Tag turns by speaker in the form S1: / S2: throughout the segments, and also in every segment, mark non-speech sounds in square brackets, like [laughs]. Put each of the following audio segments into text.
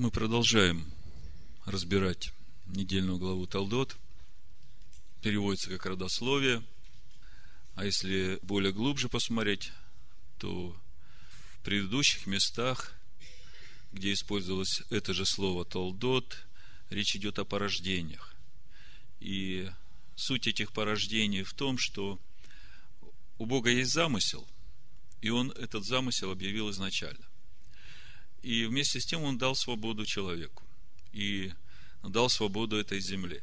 S1: Мы продолжаем разбирать недельную главу Талдот. Переводится как родословие. А если более глубже посмотреть, то в предыдущих местах, где использовалось это же слово Толдот, речь идет о порождениях. И суть этих порождений в том, что у Бога есть замысел, и Он этот замысел объявил изначально. И вместе с тем Он дал свободу человеку. И дал свободу этой земле.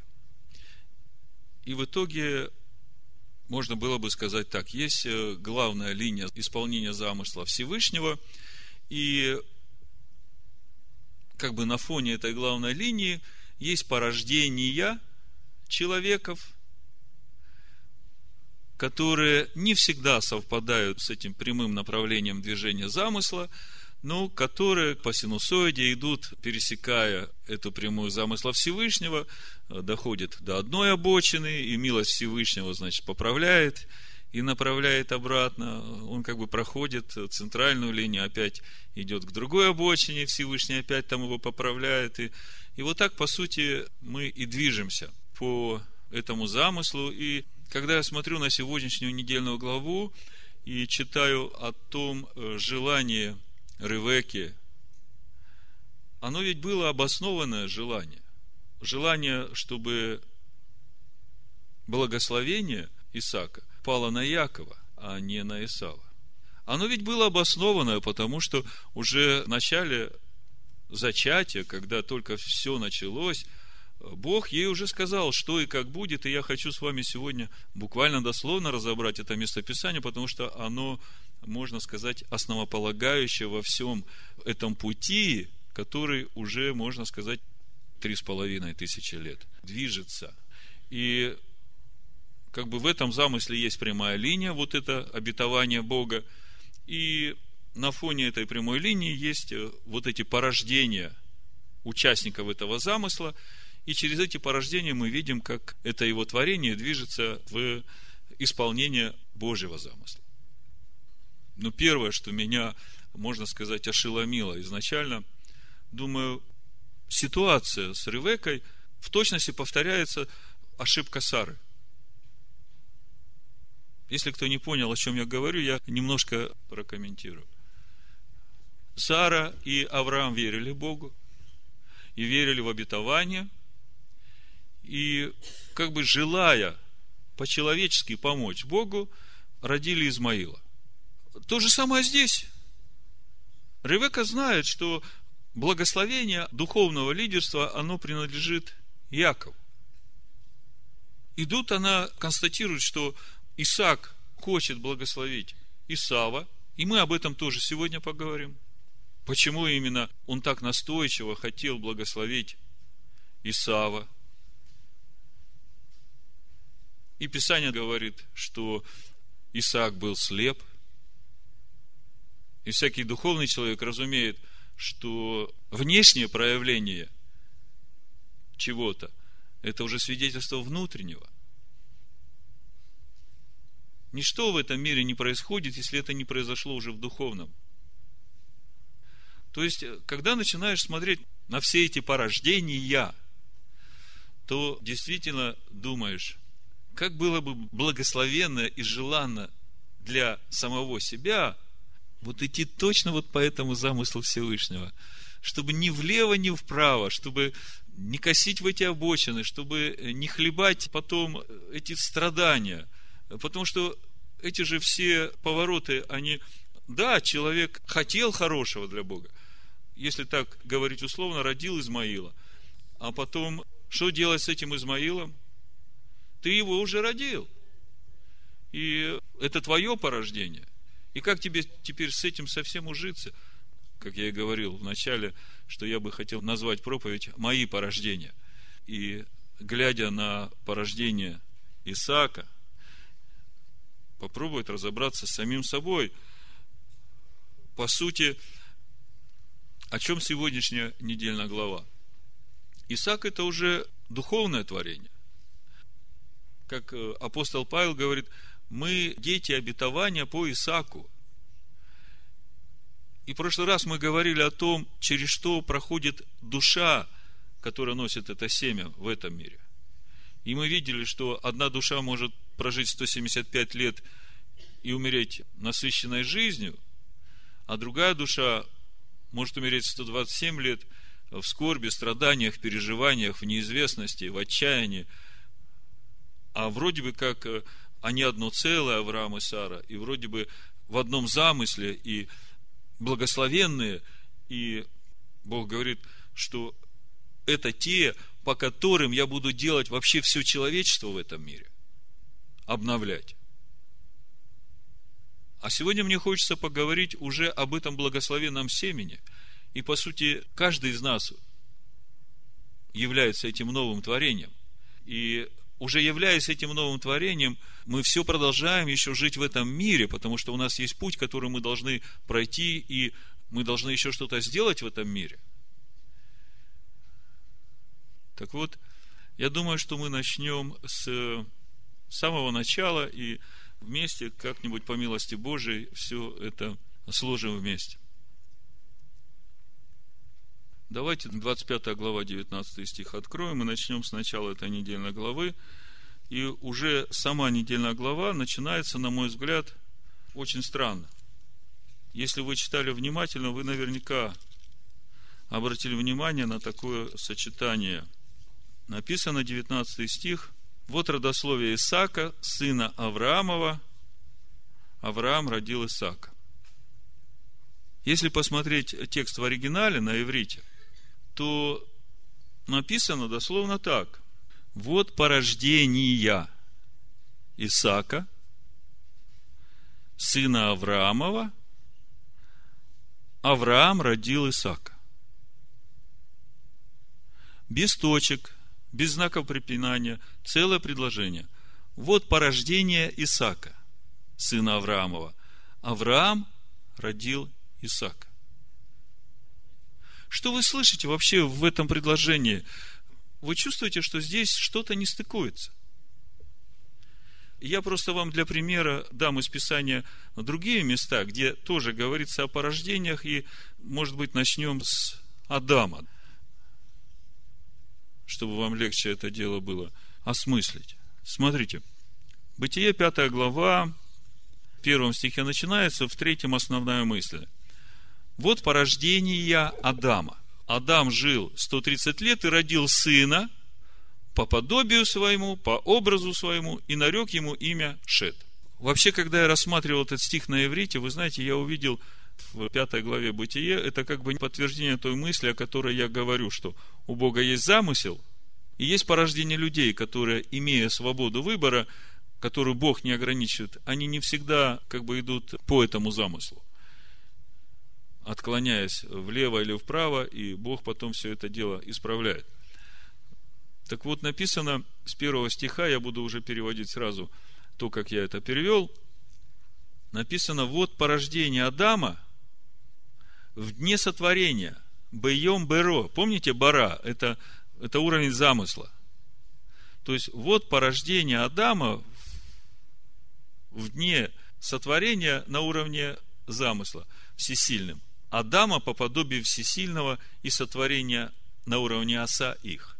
S1: И в итоге можно было бы сказать так, есть э, главная линия исполнения замысла Всевышнего, и как бы на фоне этой главной линии есть порождения человеков, которые не всегда совпадают с этим прямым направлением движения замысла, но которые по синусоиде идут, пересекая эту прямую замысла Всевышнего, доходит до одной обочины, и милость Всевышнего, значит, поправляет и направляет обратно. Он как бы проходит центральную линию, опять идет к другой обочине, Всевышний опять там его поправляет. И, и вот так, по сути, мы и движемся по этому замыслу. И когда я смотрю на сегодняшнюю недельную главу и читаю о том э, желании Ревеки, оно ведь было обоснованное желание желание, чтобы благословение Исаака пало на Якова, а не на Исава. Оно ведь было обоснованное, потому что уже в начале зачатия, когда только все началось, Бог ей уже сказал, что и как будет, и я хочу с вами сегодня буквально дословно разобрать это местописание, потому что оно, можно сказать, основополагающее во всем этом пути, который уже, можно сказать, три с половиной тысячи лет, движется. И как бы в этом замысле есть прямая линия, вот это обетование Бога. И на фоне этой прямой линии есть э, вот эти порождения участников этого замысла. И через эти порождения мы видим, как это его творение движется в исполнение Божьего замысла. Но первое, что меня, можно сказать, ошеломило изначально, думаю, ситуация с Ревекой в точности повторяется ошибка Сары. Если кто не понял, о чем я говорю, я немножко прокомментирую. Сара и Авраам верили Богу, и верили в обетование, и как бы желая по-человечески помочь Богу, родили Измаила. То же самое здесь. Ревека знает, что благословение духовного лидерства, оно принадлежит Якову. Идут, она констатирует, что Исаак хочет благословить Исава, и мы об этом тоже сегодня поговорим. Почему именно он так настойчиво хотел благословить Исава? И Писание говорит, что Исаак был слеп. И всякий духовный человек разумеет, что внешнее проявление чего-то – это уже свидетельство внутреннего. Ничто в этом мире не происходит, если это не произошло уже в духовном. То есть, когда начинаешь смотреть на все эти порождения, то действительно думаешь, как было бы благословенно и желанно для самого себя – вот идти точно вот по этому замыслу Всевышнего, чтобы ни влево, ни вправо, чтобы не косить в эти обочины, чтобы не хлебать потом эти страдания. Потому что эти же все повороты, они, да, человек хотел хорошего для Бога. Если так говорить условно, родил Измаила. А потом, что делать с этим Измаилом? Ты его уже родил. И это твое порождение – и как тебе теперь с этим совсем ужиться? Как я и говорил в начале, что я бы хотел назвать проповедь «Мои порождения». И глядя на порождение Исаака, попробовать разобраться с самим собой. По сути, о чем сегодняшняя недельная глава? Исаак – это уже духовное творение. Как э, апостол Павел говорит – мы дети обетования по Исаку. И в прошлый раз мы говорили о том, через что проходит душа, которая носит это семя в этом мире. И мы видели, что одна душа может прожить 175 лет и умереть насыщенной жизнью, а другая душа может умереть 127 лет в скорби, страданиях, переживаниях, в неизвестности, в отчаянии. А вроде бы как э, они одно целое, Авраам и Сара, и вроде бы в одном замысле, и благословенные, и Бог говорит, что это те, по которым я буду делать вообще все человечество в этом мире, обновлять. А сегодня мне хочется поговорить уже об этом благословенном семени. И, по сути, каждый из нас является этим новым творением. И уже являясь этим новым творением, мы все продолжаем еще жить в этом мире, потому что у нас есть путь, который мы должны пройти, и мы должны еще что-то сделать в этом мире. Так вот, я думаю, что мы начнем с самого начала и вместе, как-нибудь по милости Божией, все это сложим вместе. Давайте 25 глава, 19 стих откроем и начнем с начала этой недельной главы. И уже сама недельная глава начинается, на мой взгляд, очень странно. Если вы читали внимательно, вы наверняка обратили внимание на такое сочетание. Написано 19 стих. Вот родословие Исаака, сына Авраамова. Авраам родил Исаака. Если посмотреть текст в оригинале на иврите, то написано дословно так. Вот порождение Исаака, сына Авраамова, Авраам родил Исаака. Без точек, без знаков препинания, целое предложение. Вот порождение Исаака, сына Авраамова. Авраам родил Исаака. Что вы слышите вообще в этом предложении? Вы чувствуете, что здесь что-то не стыкуется? Я просто вам для примера дам из Писания другие места, где тоже говорится о порождениях, и, может быть, начнем с Адама чтобы вам легче это дело было осмыслить. Смотрите, Бытие, пятая глава, в первом стихе начинается, в третьем основная мысль. Вот порождение Адама. Адам жил 130 лет и родил сына по подобию своему, по образу своему, и нарек ему имя Шет. Вообще, когда я рассматривал этот стих на иврите, вы знаете, я увидел в пятой главе Бытие, это как бы подтверждение той мысли, о которой я говорю, что у Бога есть замысел, и есть порождение людей, которые, имея свободу выбора, которую Бог не ограничивает, они не всегда как бы идут по этому замыслу, отклоняясь влево или вправо, и Бог потом все это дело исправляет. Так вот, написано с первого стиха, я буду уже переводить сразу то, как я это перевел, написано, вот порождение Адама в дне сотворения, Бейом Беро. Помните Бара? Это это уровень замысла. То есть, вот порождение Адама в дне сотворения на уровне замысла, всесильным. Адама по подобию всесильного и сотворения на уровне оса их.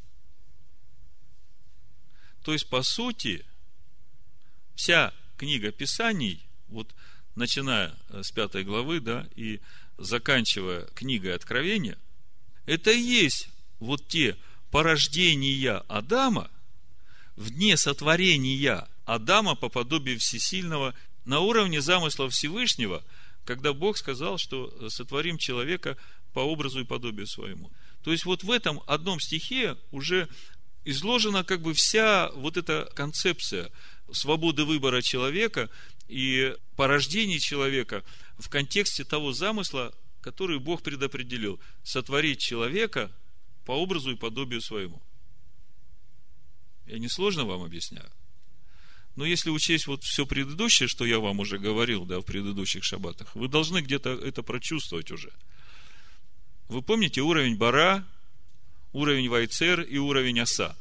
S1: То есть, по сути, вся книга Писаний, вот начиная с пятой главы, да, и заканчивая книгой Откровения, это и есть вот те порождения Адама, в дне сотворения Адама по подобию всесильного на уровне замысла Всевышнего, когда Бог сказал, что сотворим человека по образу и подобию своему. То есть вот в этом одном стихе уже изложена как бы вся вот эта концепция свободы выбора человека и порождения человека в контексте того замысла, который Бог предопределил. Сотворить человека – по образу и подобию своему. Я не сложно вам объясняю. Но если учесть вот все предыдущее, что я вам уже говорил, да, в предыдущих шаббатах, вы должны где-то это прочувствовать уже. Вы помните уровень бара, уровень вайцер и уровень оса.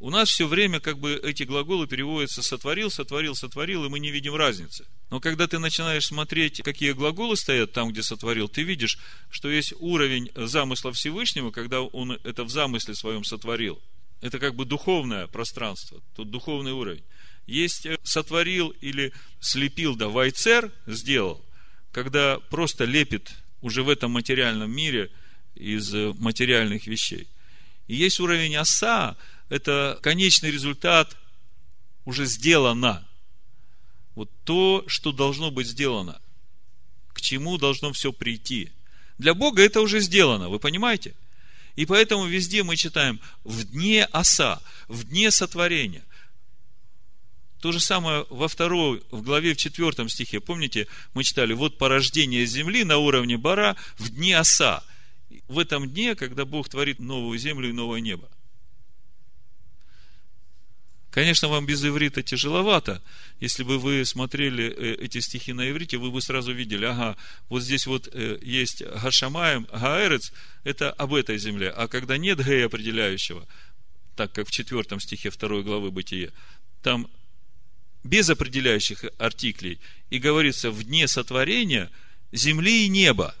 S1: у нас все время как бы эти глаголы переводятся сотворил, сотворил, сотворил, и мы не видим разницы. Но когда ты начинаешь смотреть, какие глаголы стоят там, где сотворил, ты видишь, что есть уровень замысла Всевышнего, когда он это в замысле своем сотворил. Это как бы духовное пространство, тут духовный уровень. Есть э, сотворил или слепил, да, вайцер сделал, когда просто лепит уже в этом материальном мире из э, материальных вещей. И есть уровень оса, это конечный результат уже сделано. Вот то, что должно быть сделано. К чему должно все прийти. Для Бога это уже сделано, вы понимаете? И поэтому везде мы читаем в дне оса, в дне сотворения. То же самое во второй, в главе в четвертом стихе. Помните, мы читали, вот порождение земли на уровне бара в дне оса. В этом дне, когда Бог творит новую землю и новое небо. Конечно, вам без иврита тяжеловато. Если бы вы смотрели э, эти стихи на иврите, вы бы сразу видели, ага, вот здесь вот э, есть Гашамаем, Гаэрец, это об этой земле. А когда нет Гея определяющего, так как в четвертом стихе второй главы Бытия, там без определяющих артиклей, и говорится в дне сотворения земли и неба.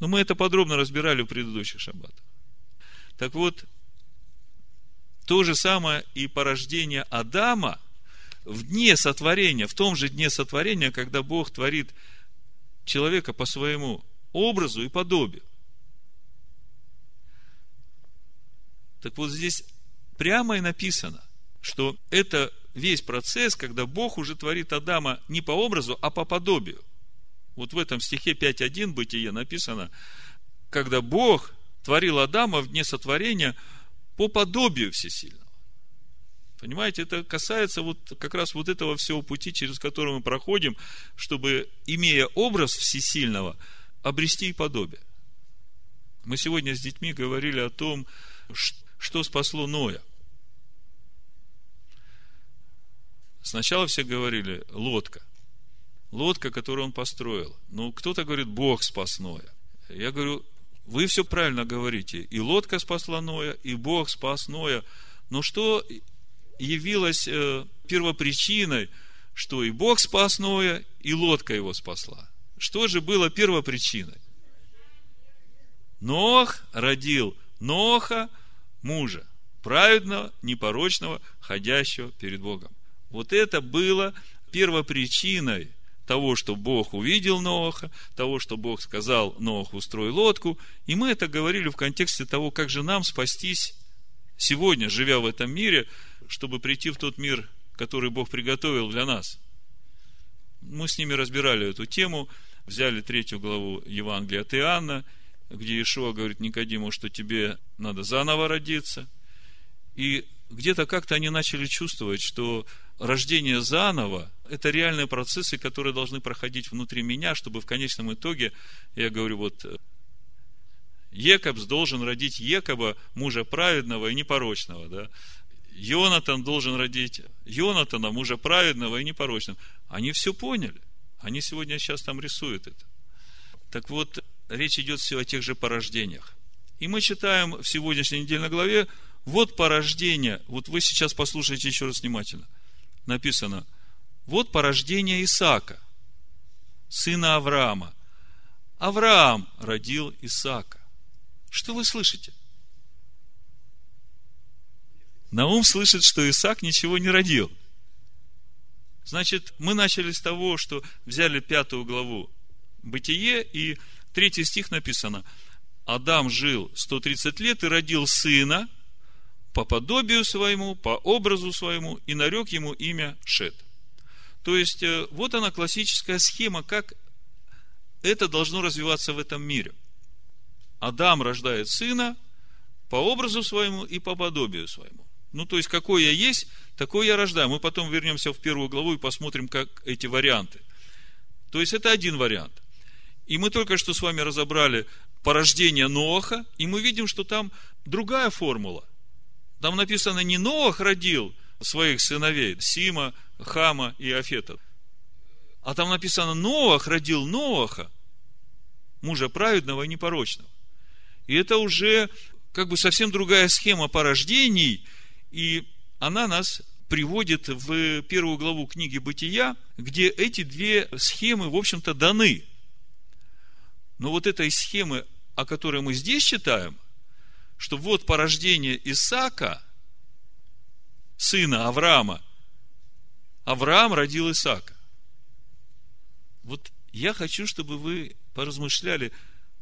S1: Но мы это подробно разбирали в предыдущих шаббатах. Так вот, то же самое и порождение Адама в дне сотворения, в том же дне сотворения, когда Бог творит человека по своему образу и подобию. Так вот здесь прямо и написано, что это весь процесс, когда Бог уже творит Адама не по образу, а по подобию. Вот в этом стихе 5.1 Бытие написано, когда Бог творил Адама в дне сотворения – по подобию всесильного. Понимаете, это касается вот как раз вот этого всего пути, через который мы проходим, чтобы, имея образ всесильного, обрести и подобие. Мы сегодня с детьми говорили о том, что спасло Ноя. Сначала все говорили лодка. Лодка, которую он построил. Ну, кто-то говорит, Бог спас Ноя. Я говорю, вы все правильно говорите. И лодка спасла Ноя, и Бог спас Ноя. Но что явилось э, первопричиной, что и Бог спас Ноя, и лодка его спасла? Что же было первопричиной? Нох родил Ноха, мужа, праведного, непорочного, ходящего перед Богом. Вот это было первопричиной того, что Бог увидел Ноаха, того, что Бог сказал Ноаху устрой лодку. И мы это говорили в контексте того, как же нам спастись сегодня, живя в этом мире, чтобы прийти в тот мир, который Бог приготовил для нас. Мы с ними разбирали эту тему, взяли третью главу Евангелия от Иоанна, где Ишуа говорит Никодиму, что тебе надо заново родиться. И где-то как-то они начали чувствовать, что рождение заново – это реальные процессы, которые должны проходить внутри меня, чтобы в конечном итоге, я говорю, вот Екобс должен родить Екоба, мужа праведного и непорочного, да? Йонатан должен родить Йонатана, мужа праведного и непорочного. Они все поняли. Они сегодня сейчас там рисуют это. Так вот, речь идет все о тех же порождениях. И мы читаем в сегодняшней недельной главе, вот порождение, вот вы сейчас послушайте еще раз внимательно – написано, вот порождение Исаака, сына Авраама. Авраам родил Исаака. Что вы слышите? Наум слышит, что Исаак ничего не родил. Значит, мы начали с того, что взяли пятую главу Бытие, и третий стих написано. Адам жил 130 лет и родил сына – по подобию своему, по образу своему, и нарек ему имя Шет. То есть, э, вот она классическая схема, как это должно развиваться в этом мире. Адам рождает сына по образу своему и по подобию своему. Ну, то есть, какой я есть, такой я рождаю. Мы потом вернемся в первую главу и посмотрим, как эти варианты. То есть, это один вариант. И мы только что с вами разобрали порождение Ноаха, и мы видим, что там другая формула. Там написано, не Ноах родил своих сыновей, Сима, Хама и Афета. А там написано, Ноах родил Ноаха, мужа праведного и непорочного. И это уже как бы совсем другая схема порождений И она нас приводит в первую главу книги Бытия, где эти две схемы, в общем-то, даны. Но вот этой схемы, о которой мы здесь читаем, что вот порождение Исаака, сына Авраама, Авраам родил Исаака. Вот я хочу, чтобы вы поразмышляли,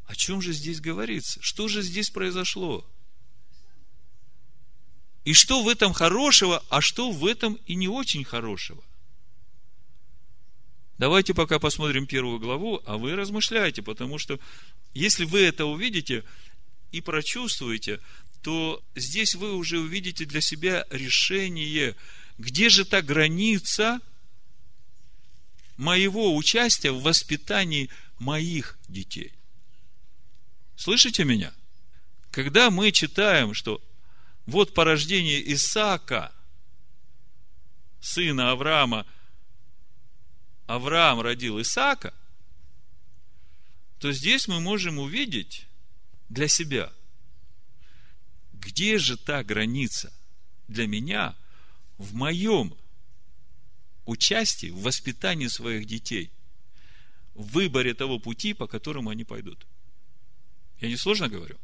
S1: о чем же здесь говорится, что же здесь произошло. И что в этом хорошего, а что в этом и не очень хорошего. Давайте пока посмотрим первую главу, а вы размышляйте, потому что если вы это увидите и прочувствуете, то здесь вы уже увидите для себя решение, где же та граница моего участия в воспитании моих детей. Слышите меня? Когда мы читаем, что вот порождение Исаака, сына Авраама, Авраам родил Исаака, то здесь мы можем увидеть для себя, где же та граница для меня в моем участии в воспитании своих детей, в выборе того пути, по которому они пойдут. Я не сложно говорю?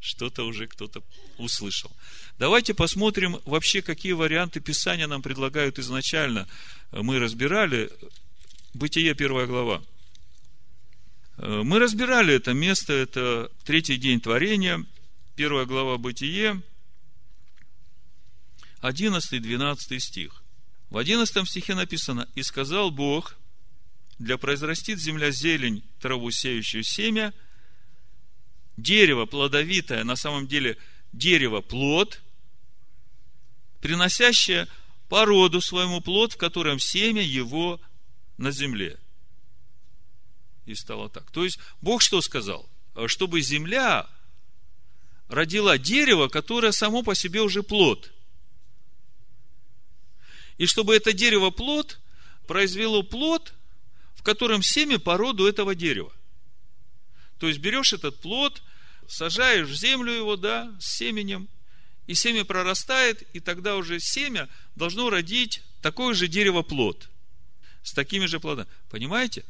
S1: Что-то уже кто-то услышал. Давайте посмотрим вообще, какие варианты Писания нам предлагают изначально. Мы разбирали Бытие, первая глава. Мы разбирали это место, это третий день творения, первая глава Бытие, 11-12 стих. В 11 стихе написано, «И сказал Бог, для произрастит земля зелень, траву сеющую семя – дерево плодовитое, на самом деле дерево плод, приносящее породу своему плод, в котором семя его на земле. И стало так. То есть, Бог что сказал? Чтобы земля родила дерево, которое само по себе уже плод. И чтобы это дерево плод произвело плод, в котором семя породу этого дерева. То есть берешь этот плод, сажаешь в землю его, да, с семенем, и семя прорастает, и тогда уже семя должно родить такое же дерево плод, с такими же плодами. Понимаете?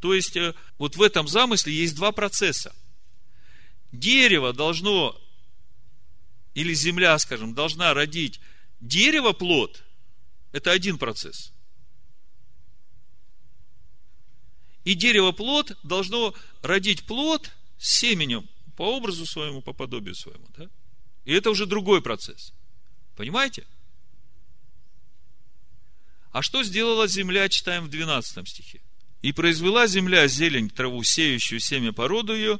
S1: То есть, э, вот в этом замысле есть два процесса. Дерево должно, или земля, скажем, должна родить дерево плод, это один процесс. И дерево плод должно родить плод с семенем по образу своему, по подобию своему. Да? И это уже другой процесс. Понимаете? А что сделала земля, читаем в 12 стихе. И произвела земля зелень, траву, сеющую семя породу ее,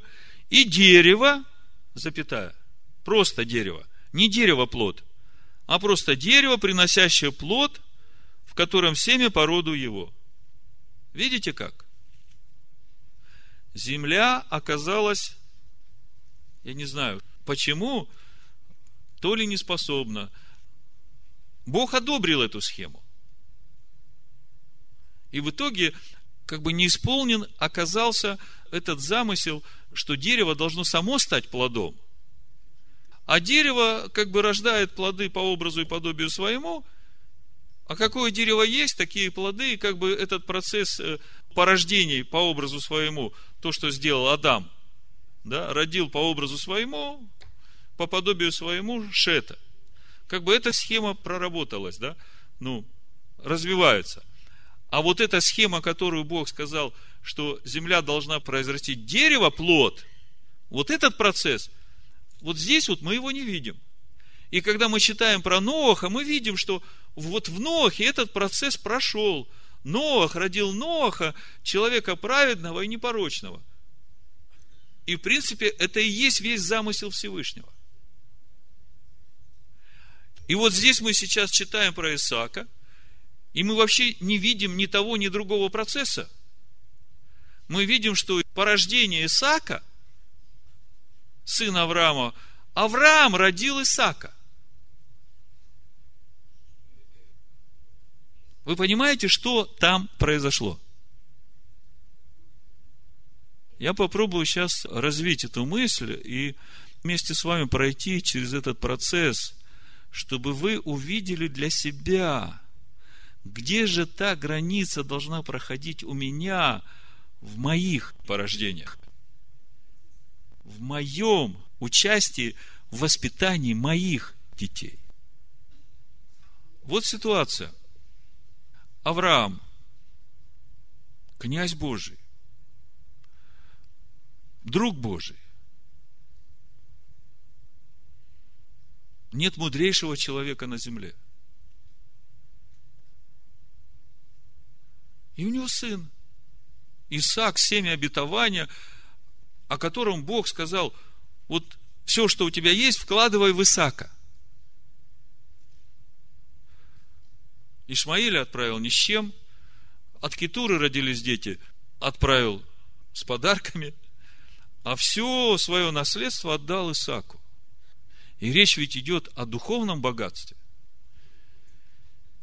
S1: и дерево, запятая, просто дерево, не дерево плод, а просто дерево, приносящее плод, в котором семя породу его. Видите как? Земля оказалась я не знаю, почему, то ли не способна. Бог одобрил эту схему. И в итоге, как бы не исполнен оказался этот замысел, что дерево должно само стать плодом. А дерево как бы рождает плоды по образу и подобию своему, а какое дерево есть, такие плоды, и как бы этот процесс э, порождений по образу своему, то, что сделал Адам – да, родил по образу своему, по подобию своему Шета. Как бы эта схема проработалась, да, ну, развивается. А вот эта схема, которую Бог сказал, что земля должна произрасти дерево, плод, вот этот процесс, вот здесь вот мы его не видим. И когда мы читаем про Ноаха, мы видим, что вот в Ноахе этот процесс прошел. Ноах родил Ноаха, человека праведного и непорочного. И, в принципе, это и есть весь замысел Всевышнего. И вот здесь мы сейчас читаем про Исаака, и мы вообще не видим ни того, ни другого процесса. Мы видим, что порождение Исаака, сына Авраама, Авраам родил Исаака. Вы понимаете, что там произошло? Я попробую сейчас развить эту мысль и вместе с вами пройти через этот процесс, чтобы вы увидели для себя, где же та граница должна проходить у меня в моих порождениях, в моем участии в воспитании моих детей. Вот ситуация. Авраам, князь Божий, друг Божий, Нет мудрейшего человека на земле. И у него сын. Исаак, семя обетования, о котором Бог сказал, вот все, что у тебя есть, вкладывай в Исаака. Ишмаиля отправил ни с чем. От Китуры родились дети, отправил с подарками. А все свое наследство отдал Исаку. И речь ведь идет о духовном богатстве.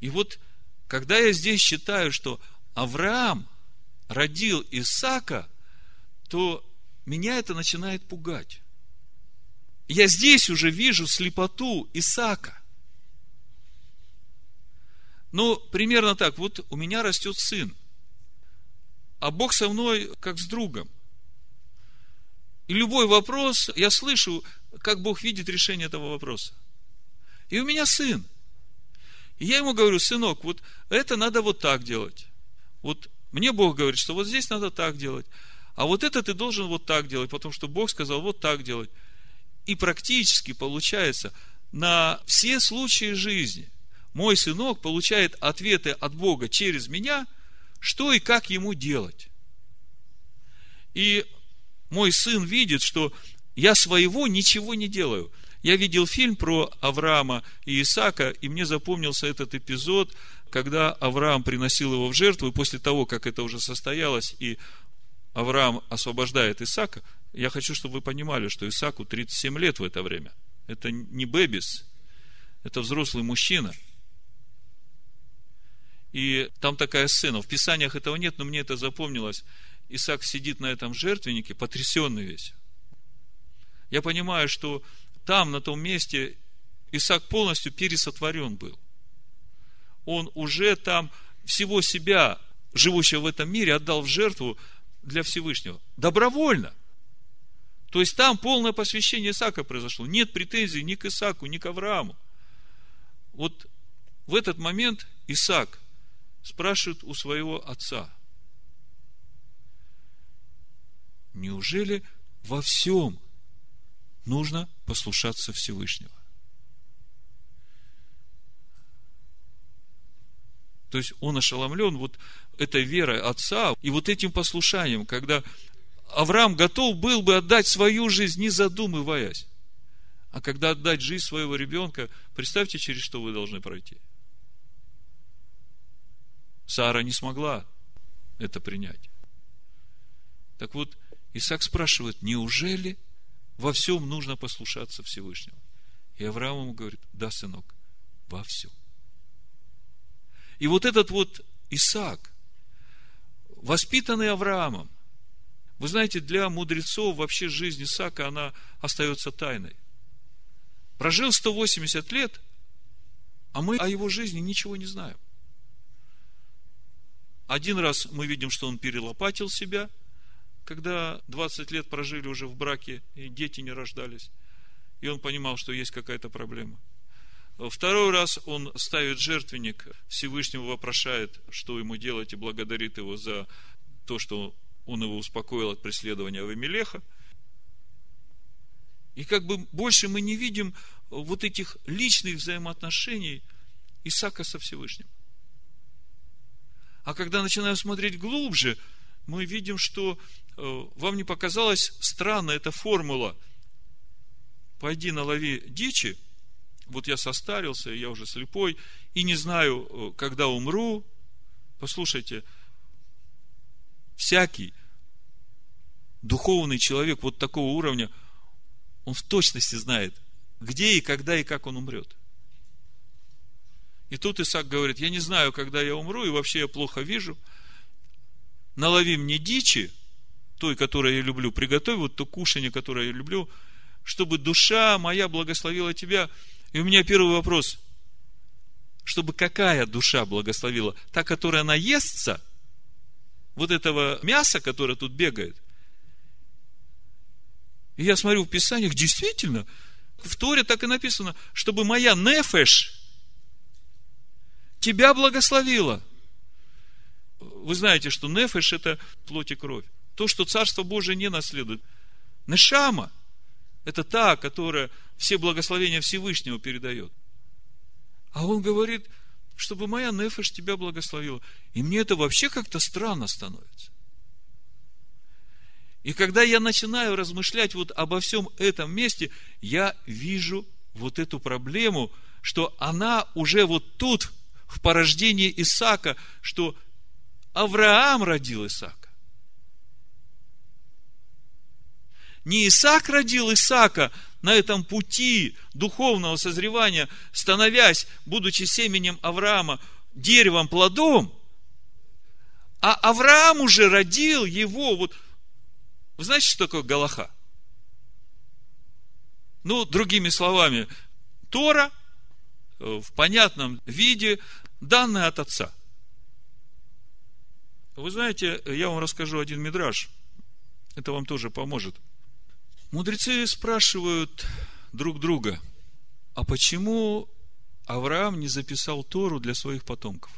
S1: И вот, когда я здесь считаю, что Авраам родил Исаака, то меня это начинает пугать. Я здесь уже вижу слепоту Исаака. Ну, примерно так. Вот у меня растет сын, а Бог со мной как с другом. И любой вопрос я слышу, как Бог видит решение этого вопроса. И у меня сын. И я ему говорю, сынок, вот это надо вот так делать. Вот мне Бог говорит, что вот здесь надо так делать. А вот это ты должен вот так делать, потому что Бог сказал вот так делать. И практически получается, на все случаи жизни мой сынок получает ответы от Бога через меня, что и как ему делать. И мой сын видит, что я своего ничего не делаю. Я видел фильм про Авраама и Исаака, и мне запомнился этот эпизод, когда Авраам приносил его в жертву, и после того, как это уже состоялось, и Авраам освобождает Исаака, я хочу, чтобы вы понимали, что Исааку 37 лет в это время. Это не бэбис, это взрослый мужчина. И там такая сцена. В Писаниях этого нет, но мне это запомнилось. Исаак сидит на этом жертвеннике, потрясенный весь я понимаю, что там, на том месте, Исаак полностью пересотворен был. Он уже там всего себя, живущего в этом мире, отдал в жертву для Всевышнего. Добровольно. То есть там полное посвящение Исаака произошло. Нет претензий ни к Исааку, ни к Аврааму. Вот в этот момент Исаак спрашивает у своего отца, неужели во всем нужно послушаться Всевышнего. То есть он ошеломлен вот этой верой отца и вот этим послушанием, когда Авраам готов был бы отдать свою жизнь, не задумываясь. А когда отдать жизнь своего ребенка, представьте, через что вы должны пройти. Сара не смогла это принять. Так вот, Исаак спрашивает, неужели во всем нужно послушаться Всевышнему. И Авраам ему говорит, да, сынок, во всем. И вот этот вот Исаак, воспитанный Авраамом, вы знаете, для мудрецов вообще жизнь Исаака, она остается тайной. Прожил 180 лет, а мы о его жизни ничего не знаем. Один раз мы видим, что он перелопатил себя – когда 20 лет прожили уже в браке, и дети не рождались, и он понимал, что есть какая-то проблема. Второй раз он ставит жертвенник, Всевышнего вопрошает, что ему делать, и благодарит его за то, что он его успокоил от преследования Авимелеха. И как бы больше мы не видим вот этих личных взаимоотношений Исака со Всевышним. А когда начинаем смотреть глубже, мы видим, что Э, вам не показалась странная эта формула? Пойди налови дичи, вот я состарился, я уже слепой, и не знаю, э, когда умру. Послушайте, всякий духовный человек вот такого уровня, он в точности знает, где и когда и как он умрет. И тут Исаак говорит, я не знаю, когда я умру, и вообще я плохо вижу. Налови мне дичи, той, которую я люблю, приготовь вот то кушание, которое я люблю, чтобы душа моя благословила тебя. И у меня первый вопрос. Чтобы какая душа благословила? Та, которая наестся вот этого мяса, которое тут бегает? И я смотрю в Писаниях, действительно, в Торе так и написано, чтобы моя нефеш тебя благословила. Вы знаете, что нефеш – это плоть и кровь. То, что Царство Божие не наследует. Нешама – это та, которая все благословения Всевышнего передает. А он говорит, чтобы моя нефеш тебя благословила. И мне это вообще как-то странно становится. И когда я начинаю размышлять вот обо всем этом месте, я вижу вот эту проблему, что она уже вот тут, в порождении Исаака, что Авраам родил Исаака. Не Исаак родил Исаака на этом пути духовного созревания, становясь, будучи семенем Авраама, деревом, плодом, а Авраам уже родил его вот вы знаете, что такое Галаха? Ну, другими словами, Тора э, в понятном виде, данная от Отца. Вы знаете, я вам расскажу один мидраж. Это вам тоже поможет. Мудрецы спрашивают друг друга, а почему Авраам не записал Тору для своих потомков?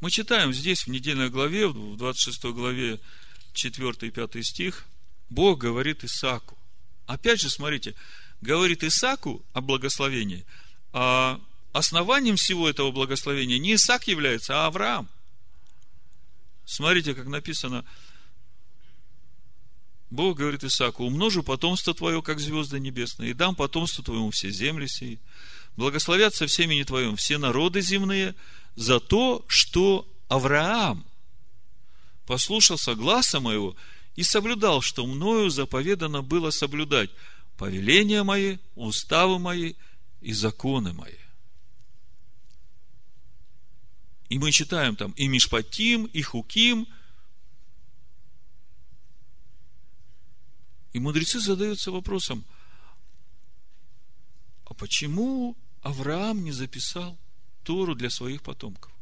S1: Мы читаем здесь, в недельной главе, в 26 главе, 4 и 5 стих, Бог говорит Исаку. Опять же, смотрите, говорит Исаку о благословении, а основанием всего этого благословения не Исаак является, а Авраам. Смотрите, как написано, Бог говорит Исааку, умножу потомство твое, как звезды небесные, и дам потомство твоему все земли сии. Благословятся в семени твоем все народы земные, за то, что Авраам послушался гласа моего и соблюдал, что мною заповедано было соблюдать повеления мои, уставы мои и законы мои. И мы читаем там и Мишпатим, и Хуким. И мудрецы задаются вопросом, а почему Авраам не записал Тору для своих потомков.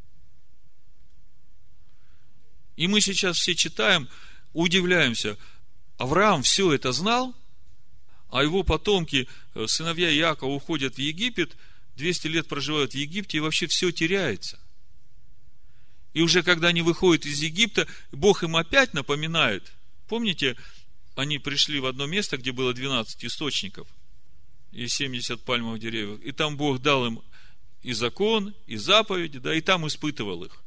S1: И мы сейчас все читаем, удивляемся. Авраам все это знал, а его потомки, э, сыновья Иакова, уходят в Египет, 200 лет проживают в Египте, и вообще все теряется. И уже когда они выходят из Египта, Бог им опять напоминает. Помните, они пришли в одно место, где было 12 источников и 70 пальмовых деревьев. И там Бог дал им и закон, и заповеди, да, и там испытывал их.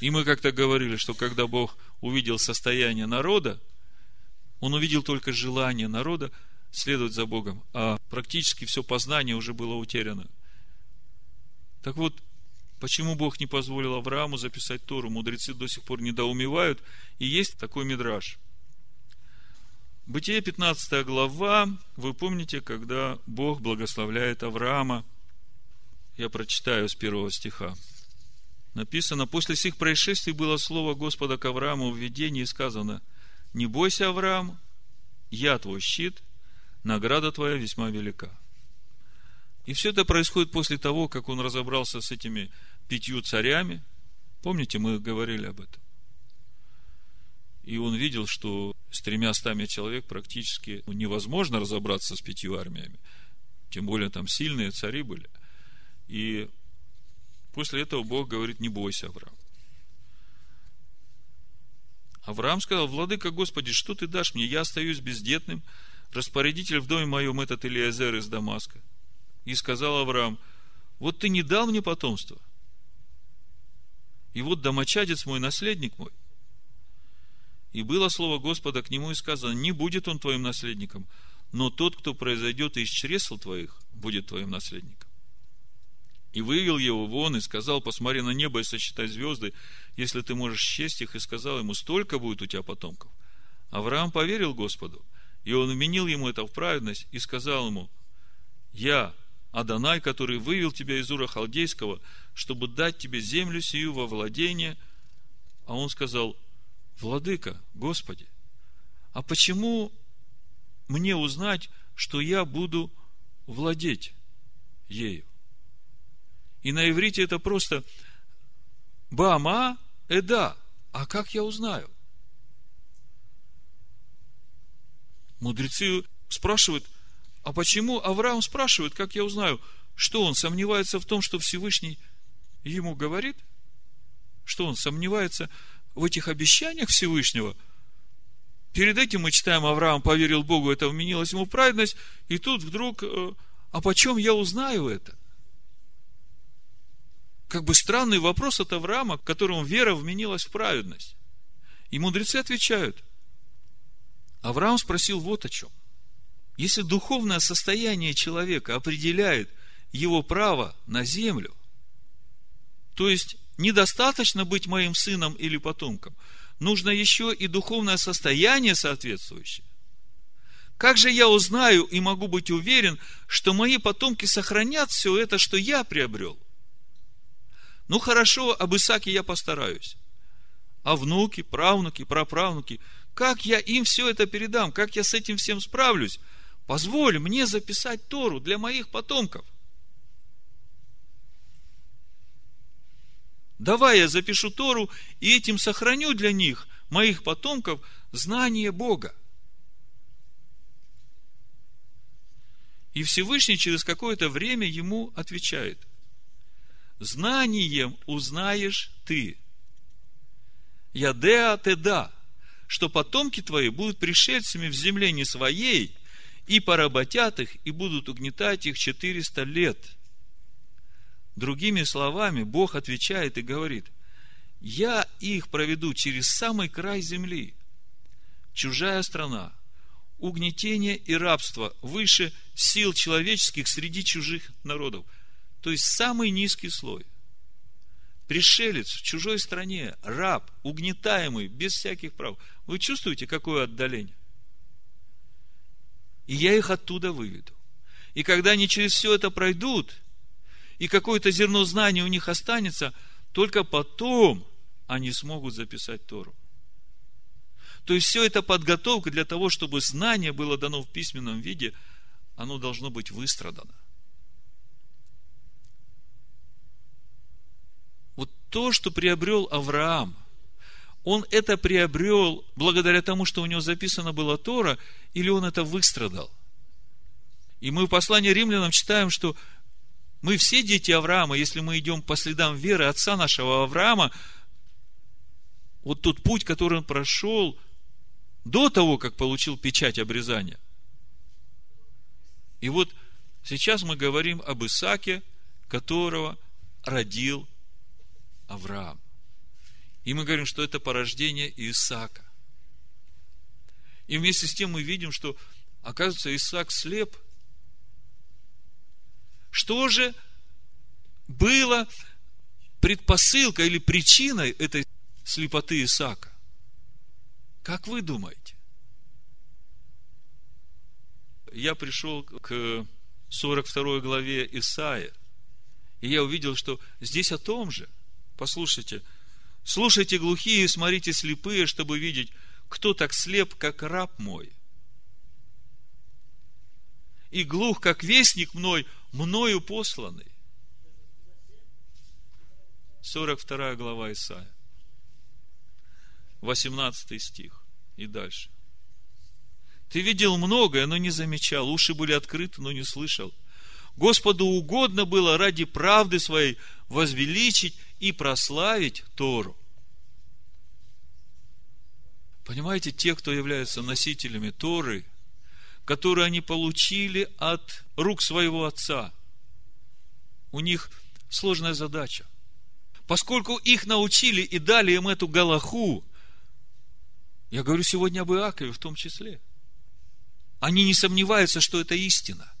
S1: И мы как-то говорили, что когда Бог увидел состояние народа, Он увидел только желание народа следовать за Богом, а практически все познание уже было утеряно. Так вот, почему Бог не позволил Аврааму записать Тору? Мудрецы до сих пор недоумевают, и есть такой мидраж. Бытие 15 глава, вы помните, когда Бог благословляет Авраама – я прочитаю с первого стиха. Написано, после сих происшествий было слово Господа к Аврааму в видении сказано, не бойся, Авраам, я твой щит, награда твоя весьма велика. И все это происходит после того, как он разобрался с этими пятью царями. Помните, мы говорили об этом. И он видел, что с тремя стами человек практически невозможно разобраться с пятью армиями. Тем более там сильные цари были. И после этого Бог говорит, не бойся, Авраам. Авраам сказал, Владыка Господи, что ты дашь мне? Я остаюсь бездетным, распорядитель в доме моем этот Илиазер из Дамаска. И сказал Авраам, вот ты не дал мне потомство. И вот домочадец мой, наследник мой. И было слово Господа к нему и сказано, не будет он твоим наследником, но тот, кто произойдет из чресл твоих, будет твоим наследником и вывел его вон и сказал, посмотри на небо и сосчитай звезды, если ты можешь счесть их, и сказал ему, столько будет у тебя потомков. Авраам поверил Господу, и он вменил ему это в праведность, и сказал ему, я, Адонай, который вывел тебя из Ура Халдейского, чтобы дать тебе землю сию во владение. А он сказал, Владыка, Господи, а почему мне узнать, что я буду владеть ею? И на иврите это просто Бама Эда. А как я узнаю? Мудрецы спрашивают, а почему Авраам спрашивает, как я узнаю, что он сомневается в том, что Всевышний ему говорит? Что он сомневается в этих обещаниях Всевышнего? Перед этим мы читаем, Авраам поверил Богу, это вменилось ему праведность, и тут вдруг, э, а почем я узнаю это? Как бы странный вопрос от Авраама, которому вера вменилась в праведность. И мудрецы отвечают. Авраам спросил вот о чем. Если духовное состояние человека определяет его право на землю, то есть недостаточно быть моим сыном или потомком, нужно еще и духовное состояние соответствующее. Как же я узнаю и могу быть уверен, что мои потомки сохранят все это, что я приобрел? Ну хорошо, об Исаке я постараюсь. А внуки, правнуки, праправнуки, как я им все это передам? Как я с этим всем справлюсь? Позволь мне записать Тору для моих потомков – Давай я запишу Тору и этим сохраню для них, моих потомков, знание Бога. И Всевышний через какое-то время ему отвечает. Знанием узнаешь ты. Ядеа теда, что потомки твои будут пришельцами в земле не своей, и поработят их, и будут угнетать их четыреста лет – Другими словами, Бог отвечает и говорит, я их проведу через самый край земли. Чужая страна, угнетение и рабство выше сил человеческих среди чужих народов. То есть самый низкий слой. Пришелец в чужой стране, раб, угнетаемый, без всяких прав. Вы чувствуете, какое отдаление? И я их оттуда выведу. И когда они через все это пройдут – и какое-то зерно знания у них останется, только потом они смогут записать Тору. То есть все это подготовка для того, чтобы знание было дано в письменном виде, оно должно быть выстрадано. Вот то, что приобрел Авраам, он это приобрел благодаря тому, что у него записано было Тора, или он это выстрадал? И мы в послании римлянам читаем, что мы все дети Авраама, если мы идем по следам веры отца нашего Авраама, вот тот путь, который он прошел до того, как получил печать обрезания. И вот сейчас мы говорим об Исаке, которого родил Авраам. И мы говорим, что это порождение Исаака. И вместе с тем мы видим, что, оказывается, Исаак слеп – что же было предпосылкой или причиной этой слепоты Исаака? Как вы думаете? Я пришел к 42 главе Исаия, и я увидел, что здесь о том же. Послушайте, слушайте глухие, смотрите слепые, чтобы видеть, кто так слеп, как раб мой. И глух, как вестник мой, мною посланный. 42 глава Исаия. 18 стих. И дальше. Ты видел многое, но не замечал. Уши были открыты, но не слышал. Господу угодно было ради правды своей возвеличить и прославить Тору. Понимаете, те, кто являются носителями Торы, которые они получили от рук своего отца. У них сложная задача. Поскольку их научили и дали им эту галаху, я говорю сегодня об Иакове в том числе. Они не сомневаются, что это истина.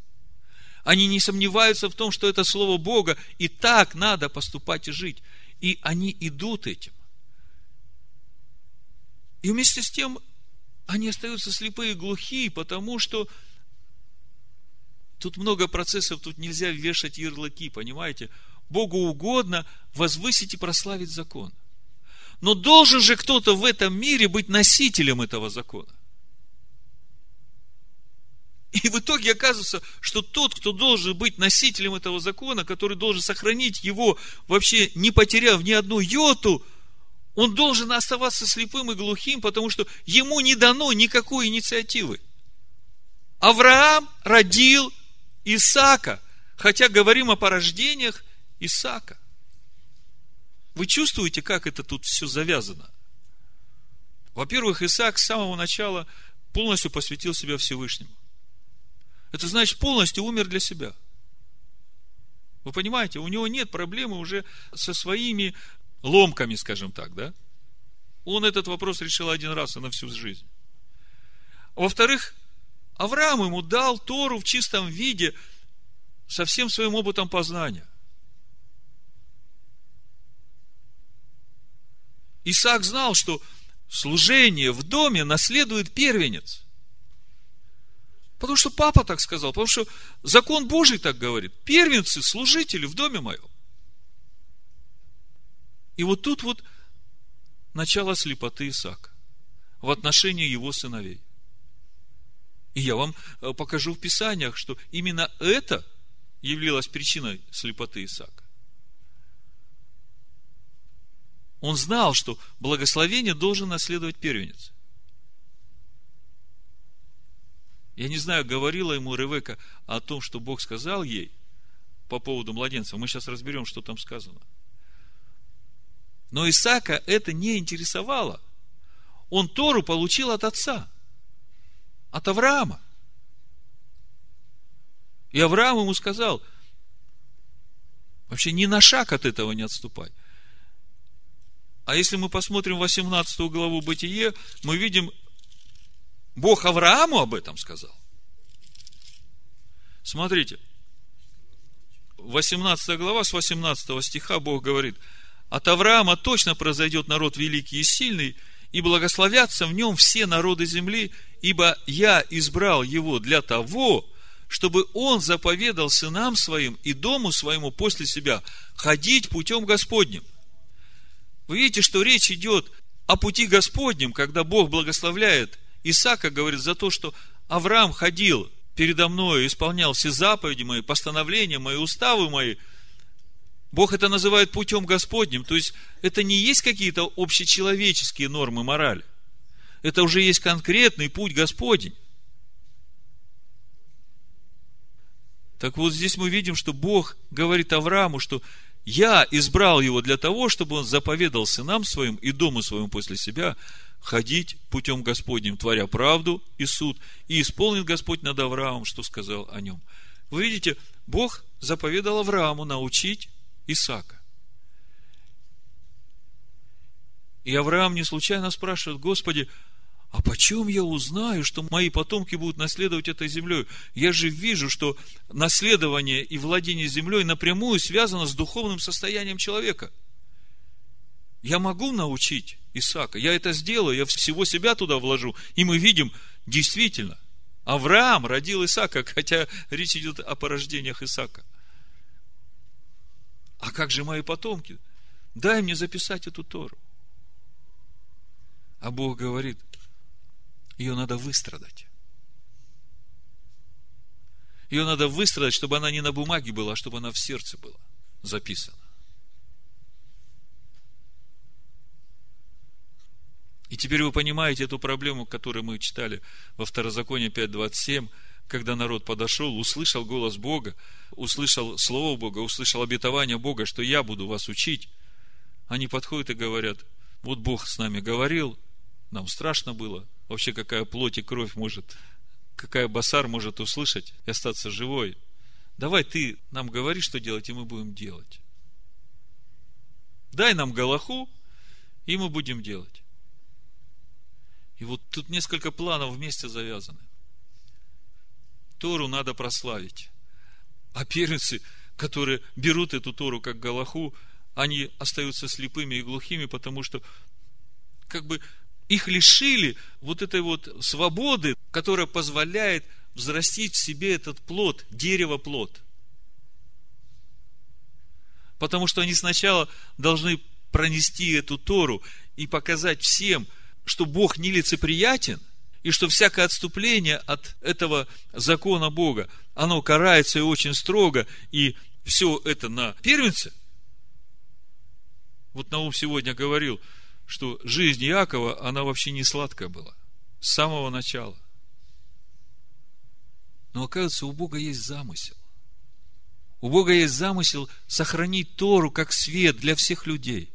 S1: Они не сомневаются в том, что это Слово Бога, и так надо поступать и жить. И они идут этим. И вместе с тем они остаются слепые и глухие, потому что тут много процессов, тут нельзя вешать ярлыки, понимаете? Богу угодно возвысить и прославить закон. Но должен же кто-то в этом мире быть носителем этого закона. И в итоге оказывается, что тот, кто должен быть носителем этого закона, который должен сохранить его, вообще не потеряв ни одну йоту, он должен оставаться слепым и глухим, потому что ему не дано никакой инициативы. Авраам родил Исаака, хотя говорим о порождениях Исаака. Вы чувствуете, как это тут все завязано? Во-первых, Исаак с самого начала полностью посвятил себя Всевышнему. Это значит, полностью умер для себя. Вы понимаете, у него нет проблемы уже со своими ломками, скажем так, да? Он этот вопрос решил один раз и на всю жизнь. Во-вторых, Авраам ему дал Тору в чистом виде со всем своим опытом познания. Исаак знал, что служение в доме наследует первенец. Потому что папа так сказал, потому что закон Божий так говорит. Первенцы, служители в доме моем. И вот тут вот начало слепоты Исаака в отношении его сыновей. И я вам э, покажу в Писаниях, что именно это являлось причиной слепоты Исаака. Он знал, что благословение должен наследовать первенец. Я не знаю, говорила ему Ревека о том, что Бог сказал ей по поводу младенца. Мы сейчас разберем, что там сказано. Но Исаака это не интересовало. Он Тору получил от отца, от Авраама. И Авраам ему сказал, вообще ни на шаг от этого не отступай. А если мы посмотрим 18 главу Бытие, мы видим, Бог Аврааму об этом сказал. Смотрите, 18 глава, с 18 стиха Бог говорит – от Авраама точно произойдет народ великий и сильный, и благословятся в нем все народы земли, ибо я избрал его для того, чтобы он заповедал сынам своим и дому своему после себя ходить путем Господним. Вы видите, что речь идет о пути Господнем, когда Бог благословляет Исаака, говорит, за то, что Авраам ходил передо мной, исполнял все заповеди мои, постановления мои, уставы мои – Бог это называет путем Господним. То есть, это не есть какие-то общечеловеческие нормы морали. Это уже есть конкретный путь Господень. Так вот, здесь мы видим, что Бог говорит Аврааму, что я избрал его для того, чтобы он заповедал сынам своим и дому своему после себя ходить путем Господним, творя правду и суд, и исполнит Господь над Авраамом, что сказал о нем. Вы видите, Бог заповедал Аврааму научить Исаака. И Авраам не случайно спрашивает, Господи, а почем я узнаю, что мои потомки будут наследовать этой землей? Я же вижу, что наследование и владение землей напрямую связано с духовным состоянием человека. Я могу научить Исаака, я это сделаю, я всего себя туда вложу. И мы видим, действительно, Авраам родил Исаака, [laughs] хотя речь идет о порождениях Исаака. А как же мои потомки? Дай мне записать эту Тору. А Бог говорит, ее надо выстрадать. Ее надо выстрадать, чтобы она не на бумаге была, а чтобы она в сердце была записана. И теперь вы понимаете эту проблему, которую мы читали во Второзаконии 5.27, когда народ подошел, услышал голос Бога, услышал Слово Бога, услышал обетование Бога, что я буду вас учить, они подходят и говорят, вот Бог с нами говорил, нам страшно было, вообще какая плоть и кровь может, какая басар может услышать и остаться живой. Давай ты нам говори, что делать, и мы будем делать. Дай нам Галаху, и мы будем делать. И вот тут несколько планов вместе завязаны. Тору надо прославить. А первенцы, которые берут эту Тору как Галаху, они остаются слепыми и глухими, потому что как бы их лишили вот этой вот свободы, которая позволяет взрастить в себе этот плод, дерево плод. Потому что они сначала должны пронести эту Тору и показать всем, что Бог нелицеприятен, И что всякое отступление от этого закона Бога, оно карается и очень строго, и все это на первенце. Вот Наум сегодня говорил, что жизнь Якова, она вообще не сладкая была. С самого начала. Но оказывается, у Бога есть замысел. У Бога есть замысел сохранить Тору как свет для всех людей.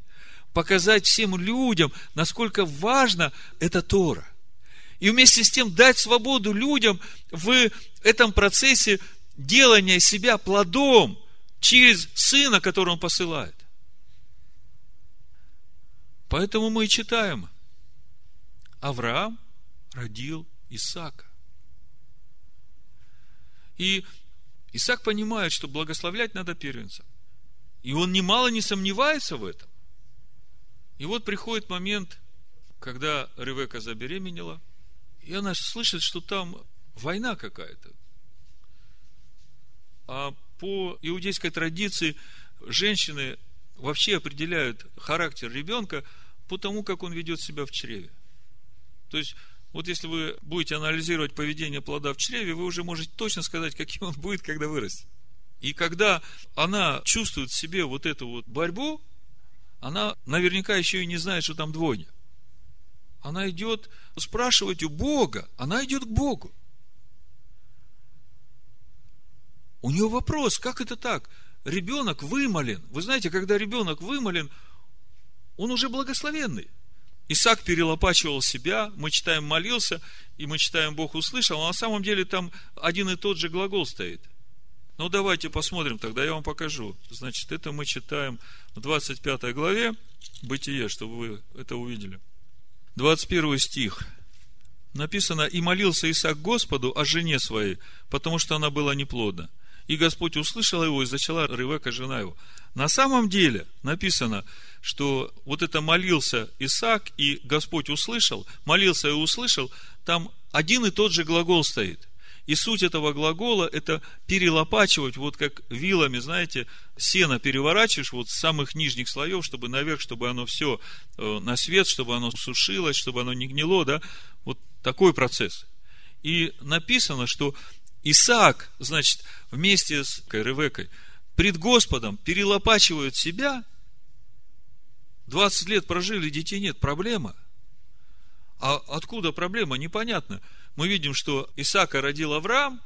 S1: Показать всем людям, насколько важна эта Тора. И вместе с тем дать свободу людям в этом процессе делания себя плодом через Сына, который Он посылает. Поэтому мы и читаем. Авраам родил Исаака. И Исаак понимает, что благословлять надо первенца. И он немало не сомневается в этом. И вот приходит момент, когда Ревека забеременела, и она слышит, что там война какая-то. А по иудейской традиции женщины вообще определяют характер ребенка по тому, как он ведет себя в чреве. То есть, вот если вы будете анализировать поведение плода в чреве, вы уже можете точно сказать, каким он будет, когда вырастет. И когда она чувствует в себе вот эту вот борьбу, она наверняка еще и не знает, что там двойня. Она идет спрашивать у Бога, она идет к Богу. У нее вопрос, как это так? Ребенок вымолен. Вы знаете, когда ребенок вымолен, он уже благословенный. Исаак перелопачивал себя, мы читаем молился, и мы читаем Бог услышал, а на самом деле там один и тот же глагол стоит. Ну, давайте посмотрим, тогда я вам покажу. Значит, это мы читаем в 25 главе Бытие, чтобы вы это увидели. 21 стих. Написано, и молился Исаак Господу о жене своей, потому что она была неплодна. И Господь услышал его, и зачала Ревека, жена его. На самом деле написано, что вот это молился Исаак, и Господь услышал, молился и услышал, там один и тот же глагол стоит. И суть этого глагола – это перелопачивать, вот как вилами, знаете, сено переворачиваешь вот с самых нижних слоев, чтобы наверх, чтобы оно все э, на свет, чтобы оно сушилось, чтобы оно не гнило, да, вот такой процесс. И написано, что Исаак, значит, вместе с Ревекой пред Господом перелопачивают себя – 20 лет прожили, детей нет, проблема. А откуда проблема, непонятно. Мы видим, что Исаака родил Авраам,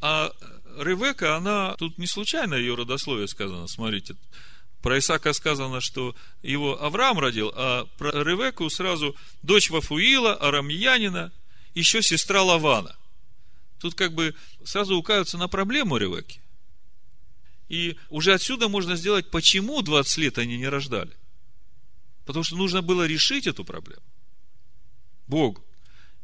S1: а Ревека, она, тут не случайно ее родословие сказано, смотрите, про Исаака сказано, что его Авраам родил, а про Ревеку сразу дочь Вафуила, арамьянина, еще сестра Лавана. Тут как бы сразу указывается на проблему Ревеки. И уже отсюда можно сделать, почему 20 лет они не рождали. Потому что нужно было решить эту проблему. Богу.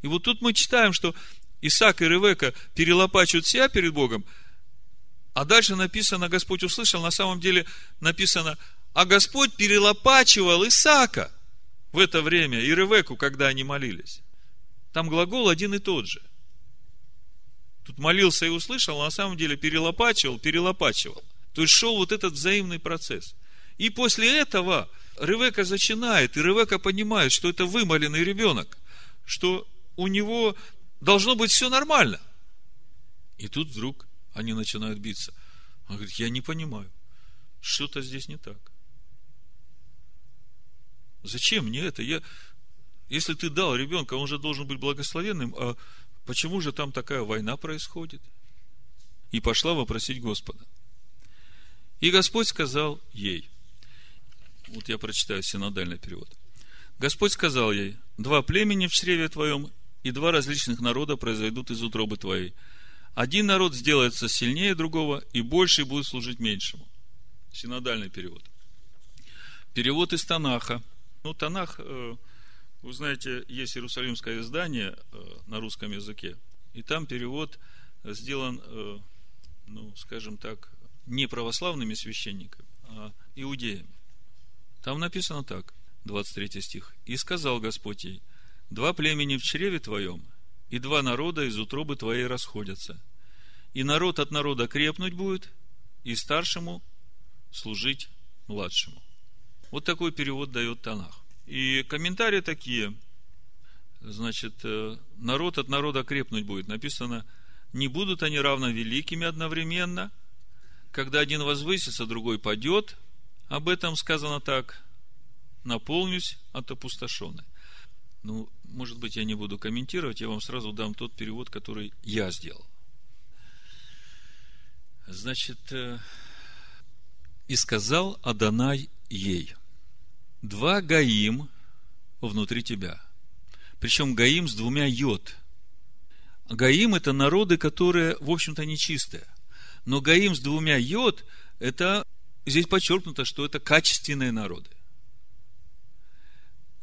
S1: И вот тут мы читаем, что Исаак и Ревека перелопачивают себя перед Богом, а дальше написано, Господь услышал, на самом деле написано, а Господь перелопачивал Исаака в это время и Ревеку, когда они молились. Там глагол один и тот же. Тут молился и услышал, а на самом деле перелопачивал, перелопачивал. То есть шел вот этот взаимный процесс. И после этого Ревека зачинает, и Ревека понимает, что это вымоленный ребенок, что у него должно быть все нормально. И тут вдруг они начинают биться. Он говорит, я не понимаю, что-то здесь не так. Зачем мне это? Я, если ты дал ребенка, он же должен быть благословенным, а почему же там такая война происходит? И пошла вопросить Господа. И Господь сказал ей – вот я прочитаю синодальный перевод. Господь сказал ей, два племени в чреве твоем, и два различных народа произойдут из утробы твоей. Один народ сделается сильнее другого, и больший будет служить меньшему. Синодальный перевод. Перевод из Танаха. Ну, Танах, э, вы знаете, есть иерусалимское издание э, на русском языке, и там перевод сделан, э, ну, скажем так, не православными священниками, а иудеями. Там написано так, 23 стих. «И сказал Господь ей, два племени в чреве твоем, и два народа из утробы твоей расходятся. И народ от народа крепнуть будет, и старшему служить младшему». Вот такой перевод дает Танах. И комментарии такие. значит, э, народ от народа крепнуть будет. Написано, не будут они равно великими одновременно, когда один возвысится, другой падет. Об этом сказано так, наполнюсь от опустошенной. Ну, может быть, я не буду комментировать, я вам сразу дам тот перевод, который я сделал. Значит, э, и сказал Адонай ей, два гаим внутри тебя. Причем гаим с двумя йод. Гаим это народы, которые, в общем-то, нечистые. Но гаим с двумя йод, это здесь подчеркнуто, что это качественные народы.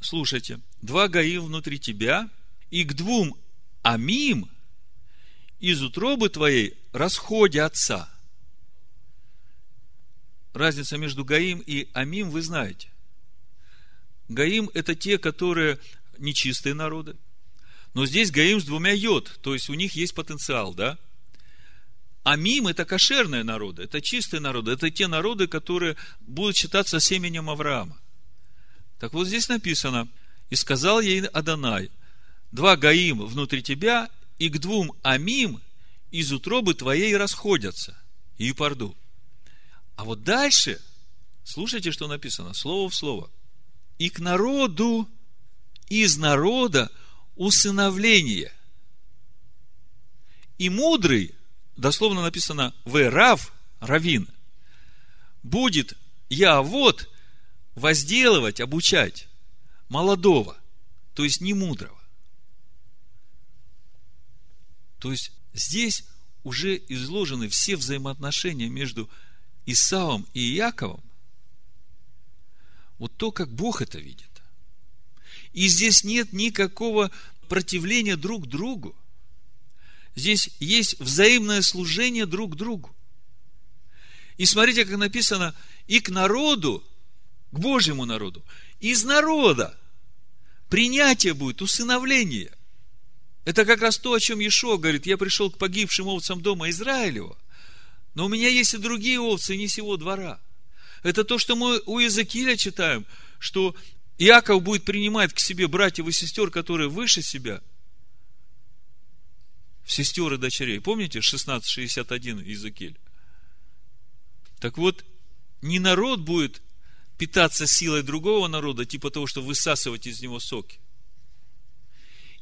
S1: Слушайте, два гаим внутри тебя, и к двум амим из утробы твоей расходятся – разница между Гаим и Амим вы знаете. Гаим – это те, которые нечистые народы. Но здесь Гаим с двумя йод, то есть у них есть потенциал, да? Амим – это кошерные народы, это чистые народы, это те народы, которые будут считаться семенем Авраама. Так вот здесь написано, и сказал ей Адонай, два Гаим внутри тебя, и к двум Амим из утробы твоей расходятся. И парду. А вот дальше, слушайте, что написано, слово в слово. И к народу, из народа усыновление. И мудрый, дословно написано, Верав, Равин, будет я вот возделывать, обучать молодого, то есть не мудрого. То есть здесь уже изложены все взаимоотношения между Исавом и Иаковом, вот то, как Бог это видит. И здесь нет никакого противления друг другу. Здесь есть взаимное служение друг другу. И смотрите, как написано, и к народу, к Божьему народу, из народа принятие будет, усыновление. Это как раз то, о чем Ешо говорит, я пришел к погибшим овцам дома Израилева, но у меня есть и другие овцы, не сего двора. Это то, что мы у Иезекииля читаем, что Иаков будет принимать к себе братьев и сестер, которые выше себя, сестер и дочерей. Помните 1661 Иезекииль? Так вот, не народ будет питаться силой другого народа, типа того, что высасывать из него соки.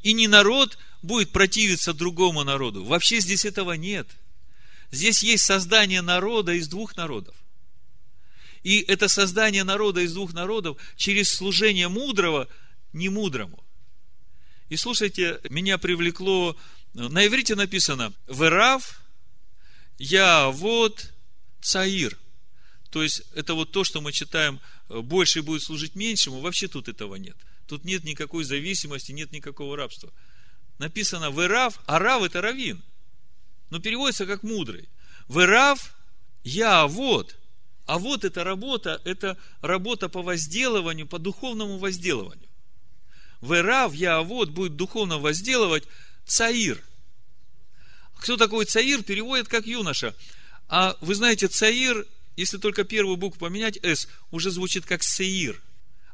S1: И не народ будет противиться другому народу. Вообще здесь этого нет – Здесь есть создание народа из двух народов. И это создание народа из двух народов через служение мудрого немудрому. И слушайте, меня привлекло, на иврите написано «Верав, я вот цаир». То есть, это вот то, что мы читаем, больше будет служить меньшему, вообще тут этого нет. Тут нет никакой зависимости, нет никакого рабства. Написано «Верав», а рав – это равин – но переводится как мудрый. Вырав, я вот. А вот эта работа, это работа по возделыванию, по духовному возделыванию. Вырав, я вот будет духовно возделывать Цаир. Кто такой Цаир, переводит как юноша. А вы знаете, Цаир, если только первую букву поменять, С, уже звучит как Сеир.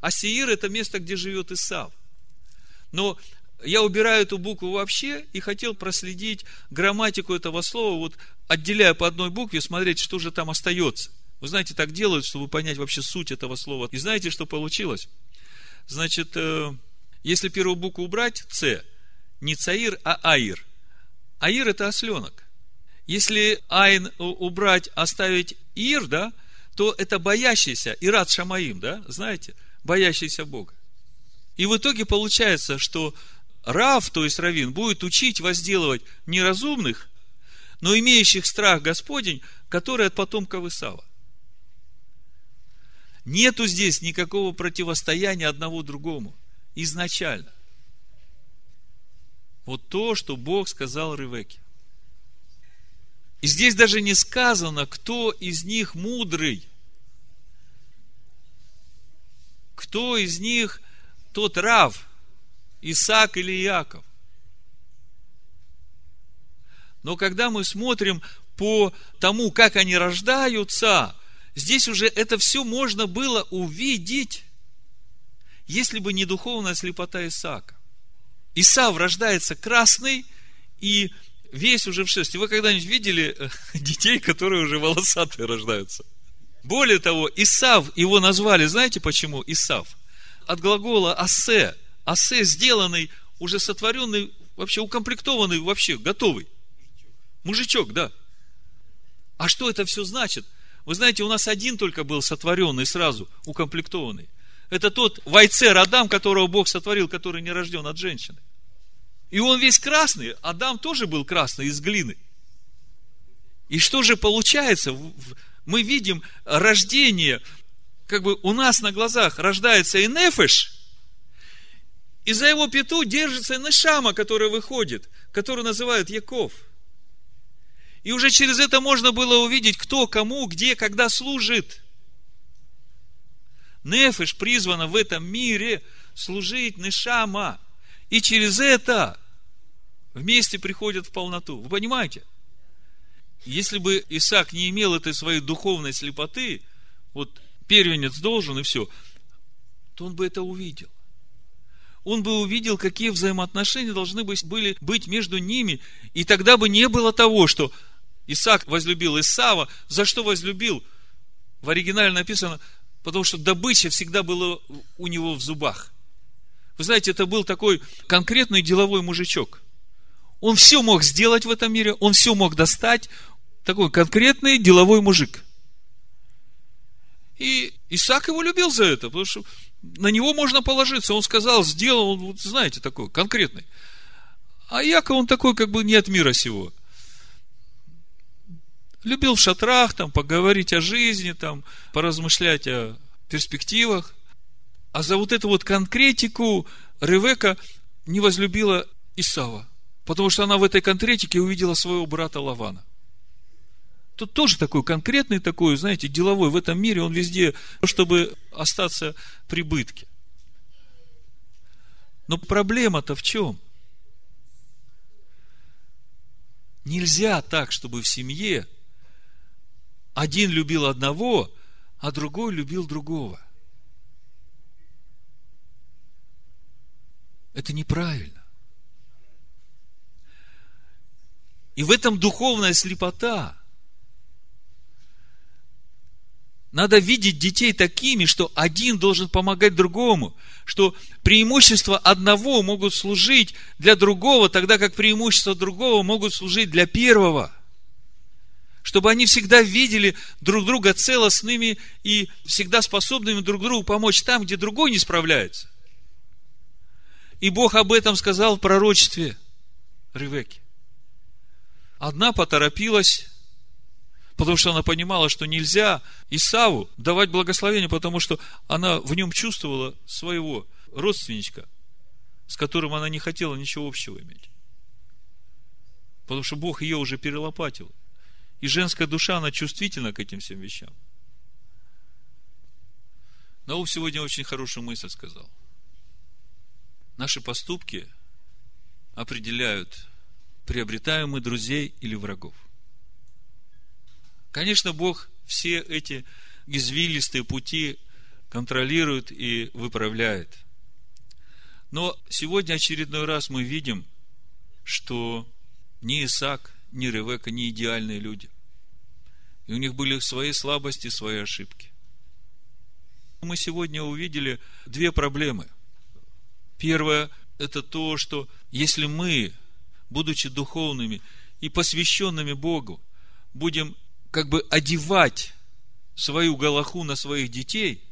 S1: А Сеир это место, где живет Исав. Но я убираю эту букву вообще и хотел проследить грамматику этого слова, вот отделяя по одной букве, смотреть, что же там остается. Вы знаете, так делают, чтобы понять вообще суть этого слова. И знаете, что получилось? Значит, э, если первую букву убрать, С, не Цаир, а Аир. Аир это осленок. Если Айн убрать, оставить Ир, да, то это боящийся, Ират Шамаим, да, знаете, боящийся Бога. И в итоге получается, что Рав, то есть Равин, будет учить возделывать неразумных, но имеющих страх Господень, которые от потомков Исава. Нету здесь никакого противостояния одного другому. Изначально. Вот то, что Бог сказал Ревеке. И здесь даже не сказано, кто из них мудрый. Кто из них тот Рав – Исаак или Иаков. Но когда мы смотрим по тому, как они рождаются, здесь уже это все можно было увидеть, если бы не духовная слепота Исаака. Исав рождается красный и весь уже в шерсти. Вы когда-нибудь видели э, [laughs] детей, которые уже волосатые рождаются? Более того, Исав, его назвали, знаете почему Исав? От глагола асе. Асе сделанный, уже сотворенный, вообще укомплектованный, вообще готовый. Мужичок, да. А что это все значит? Вы знаете, у нас один только был сотворенный сразу, укомплектованный. Это тот Вайцер Адам, которого Бог сотворил, который не рожден от женщины. И он весь красный. Адам тоже был красный из глины. И что же получается? Мы видим рождение, как бы у нас на глазах рождается и Нефеш, и за его пету держится Нешама, который выходит, который называют Яков. И уже через это можно было увидеть, кто кому, где, когда служит. Нефеш призвана в этом мире служить Нешама. И через это вместе приходят в полноту. Вы понимаете? Если бы Исаак не имел этой своей духовной слепоты, вот первенец должен и все, то он бы это увидел. Он бы увидел, какие взаимоотношения должны были быть между ними, и тогда бы не было того, что Исаак возлюбил Исава. За что возлюбил? В оригинале написано, потому что добыча всегда была у него в зубах. Вы знаете, это был такой конкретный деловой мужичок – он все мог сделать в этом мире, он все мог достать. Такой конкретный деловой мужик. И Исаак его любил за это, потому что на него можно положиться. Он сказал, сделал, он, вот, знаете, такой конкретный. А Яков, он такой, как бы не от мира сего. Любил в шатрах, там, поговорить о жизни, там, поразмышлять о перспективах. А за вот эту вот конкретику Ревека не возлюбила Исава. Потому что она в этой конкретике увидела своего брата Лавана. Тут тоже такой конкретный, такой, знаете, деловой в этом мире, он везде, чтобы остаться при бытке. Но проблема-то в чем? Нельзя так, чтобы в семье один любил одного, а другой любил другого. Это неправильно. И в этом духовная слепота. Надо видеть детей такими, что один должен помогать другому, что преимущества одного могут служить для другого, тогда как преимущества другого могут служить для первого. Чтобы они всегда видели друг друга целостными и всегда способными друг другу помочь там, где другой не справляется. И Бог об этом сказал в пророчестве Ревеке. Одна поторопилась, потому что она понимала, что нельзя Исаву давать благословение, потому что она в нем чувствовала своего родственничка, с которым она не хотела ничего общего иметь. Потому что Бог ее уже перелопатил. И женская душа, она чувствительна к этим всем вещам. Наум сегодня очень хорошую мысль сказал. Наши поступки определяют приобретаем мы друзей или врагов. Конечно, Бог все эти извилистые пути контролирует и выправляет. Но сегодня очередной раз мы видим, что ни Исаак, ни Ревека не идеальные люди. И у них были свои слабости, свои ошибки. Мы сегодня увидели две проблемы. Первое – это то, что если мы будучи духовными и посвященными Богу, будем как бы одевать свою галаху на своих детей,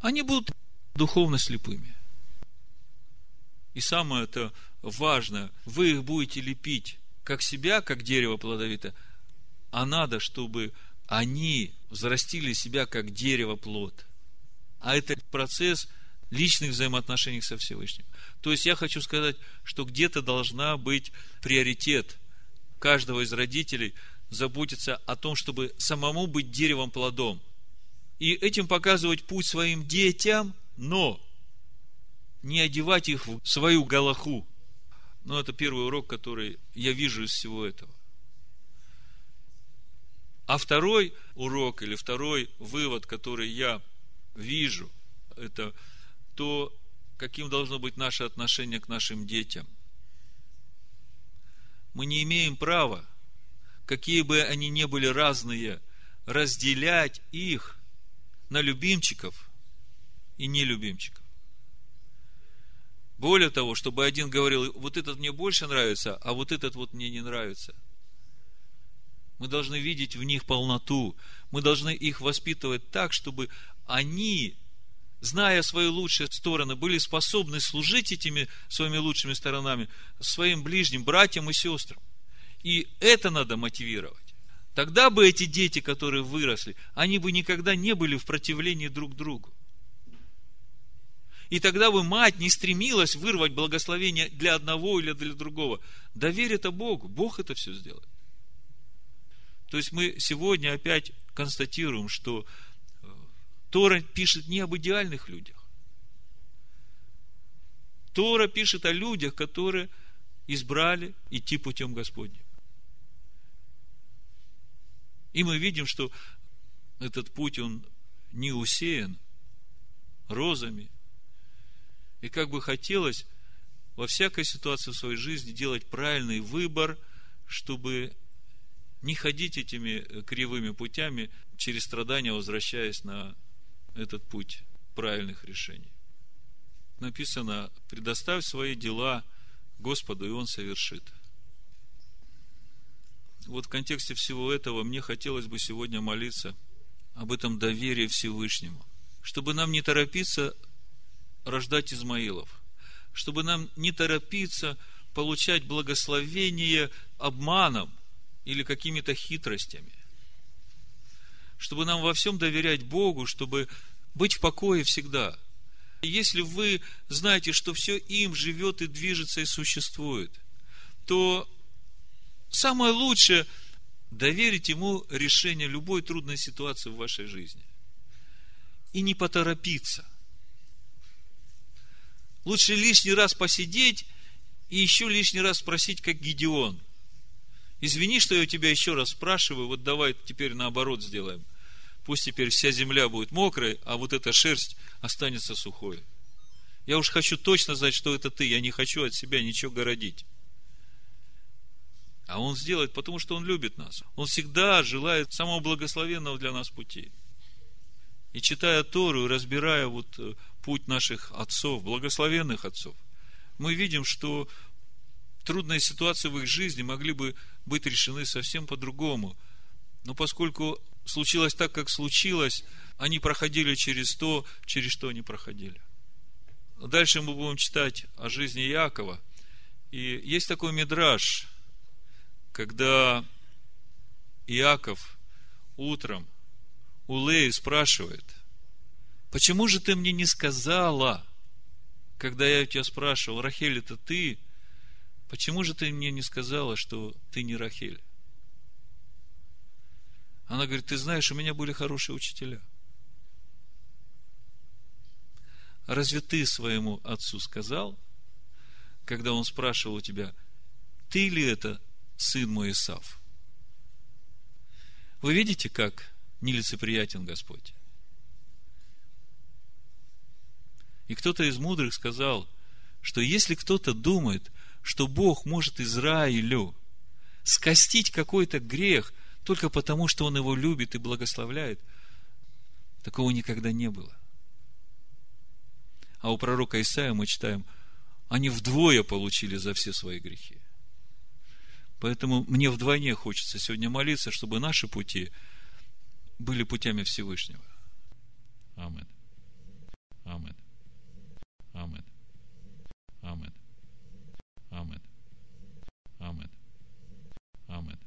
S1: они будут духовно слепыми. И самое это важное, вы их будете лепить как себя, как дерево плодовитое, а надо, чтобы они взрастили себя как дерево плод. А это процесс личных взаимоотношений со Всевышним. То есть я хочу сказать, что где-то должна быть приоритет каждого из родителей заботиться о том, чтобы самому быть деревом плодом. И этим показывать путь своим детям, но не одевать их в свою галаху. Но это первый урок, который я вижу из всего этого. А второй урок или второй вывод, который я вижу, это то, каким должно быть наше отношение к нашим детям. Мы не имеем права, какие бы они ни были разные, разделять их на любимчиков и нелюбимчиков. Более того, чтобы один говорил, вот этот мне больше нравится, а вот этот вот мне не нравится. Мы должны видеть в них полноту. Мы должны их воспитывать так, чтобы они, зная свои лучшие стороны, были способны служить этими своими лучшими сторонами своим ближним, братьям и сестрам. И это надо мотивировать. Тогда бы эти дети, которые выросли, они бы никогда не были в противлении друг другу. И тогда бы мать не стремилась вырвать благословение для одного или для другого. Доверь это Богу. Бог это все сделает. То есть мы сегодня опять констатируем, что Тора пишет не об идеальных людях. Тора пишет о людях, которые избрали идти путем Господним. И мы видим, что этот путь, он не усеян розами, и как бы хотелось во всякой ситуации в своей жизни делать правильный выбор, чтобы не ходить этими кривыми путями через страдания, возвращаясь на этот путь правильных решений. Написано, предоставь свои дела Господу, и Он совершит. Вот в контексте всего этого мне хотелось бы сегодня молиться об этом доверии Всевышнему, чтобы нам не торопиться рождать Измаилов, чтобы нам не торопиться получать благословение обманом или какими-то хитростями, чтобы нам во всем доверять Богу, чтобы быть в покое всегда. Если вы знаете, что все им живет и движется и существует, то самое лучшее доверить ему решение любой трудной ситуации в вашей жизни. И не поторопиться – Лучше лишний раз посидеть и еще лишний раз спросить, как Гедеон. Извини, что я у тебя еще раз спрашиваю, вот давай теперь наоборот сделаем. Пусть теперь вся земля будет мокрой, а вот эта шерсть останется сухой. Я уж хочу точно знать, что это ты. Я не хочу от себя ничего городить. А Он сделает, потому что Он любит нас. Он всегда желает самого благословенного для нас пути. И читая Тору, разбирая вот э, путь наших отцов, благословенных отцов, мы видим, что трудные ситуации в их жизни могли бы быть решены совсем по-другому. Но поскольку случилось так, как случилось, они проходили через то, через что они проходили. Дальше мы будем читать о жизни Якова. И есть такой мидраж, когда Иаков утром у Леи спрашивает – Почему же ты мне не сказала, когда я у тебя спрашивал, Рахель, это ты? Почему же ты мне не сказала, что ты не Рахель? Она говорит, ты знаешь, у меня были хорошие учителя. Разве ты своему отцу сказал, когда он спрашивал у тебя, ты ли это сын мой Исав? Вы видите, как нелицеприятен Господь? И кто-то из мудрых сказал, что если кто-то думает, что Бог может Израилю скостить какой-то грех только потому, что Он его любит и благословляет. Такого никогда не было. А у пророка Исаия мы читаем, они вдвое получили за все свои грехи. Поэтому мне вдвойне хочется сегодня молиться, чтобы наши пути были путями Всевышнего. Амин. Амин. Амин. Амин. Амин. Амин. Амин.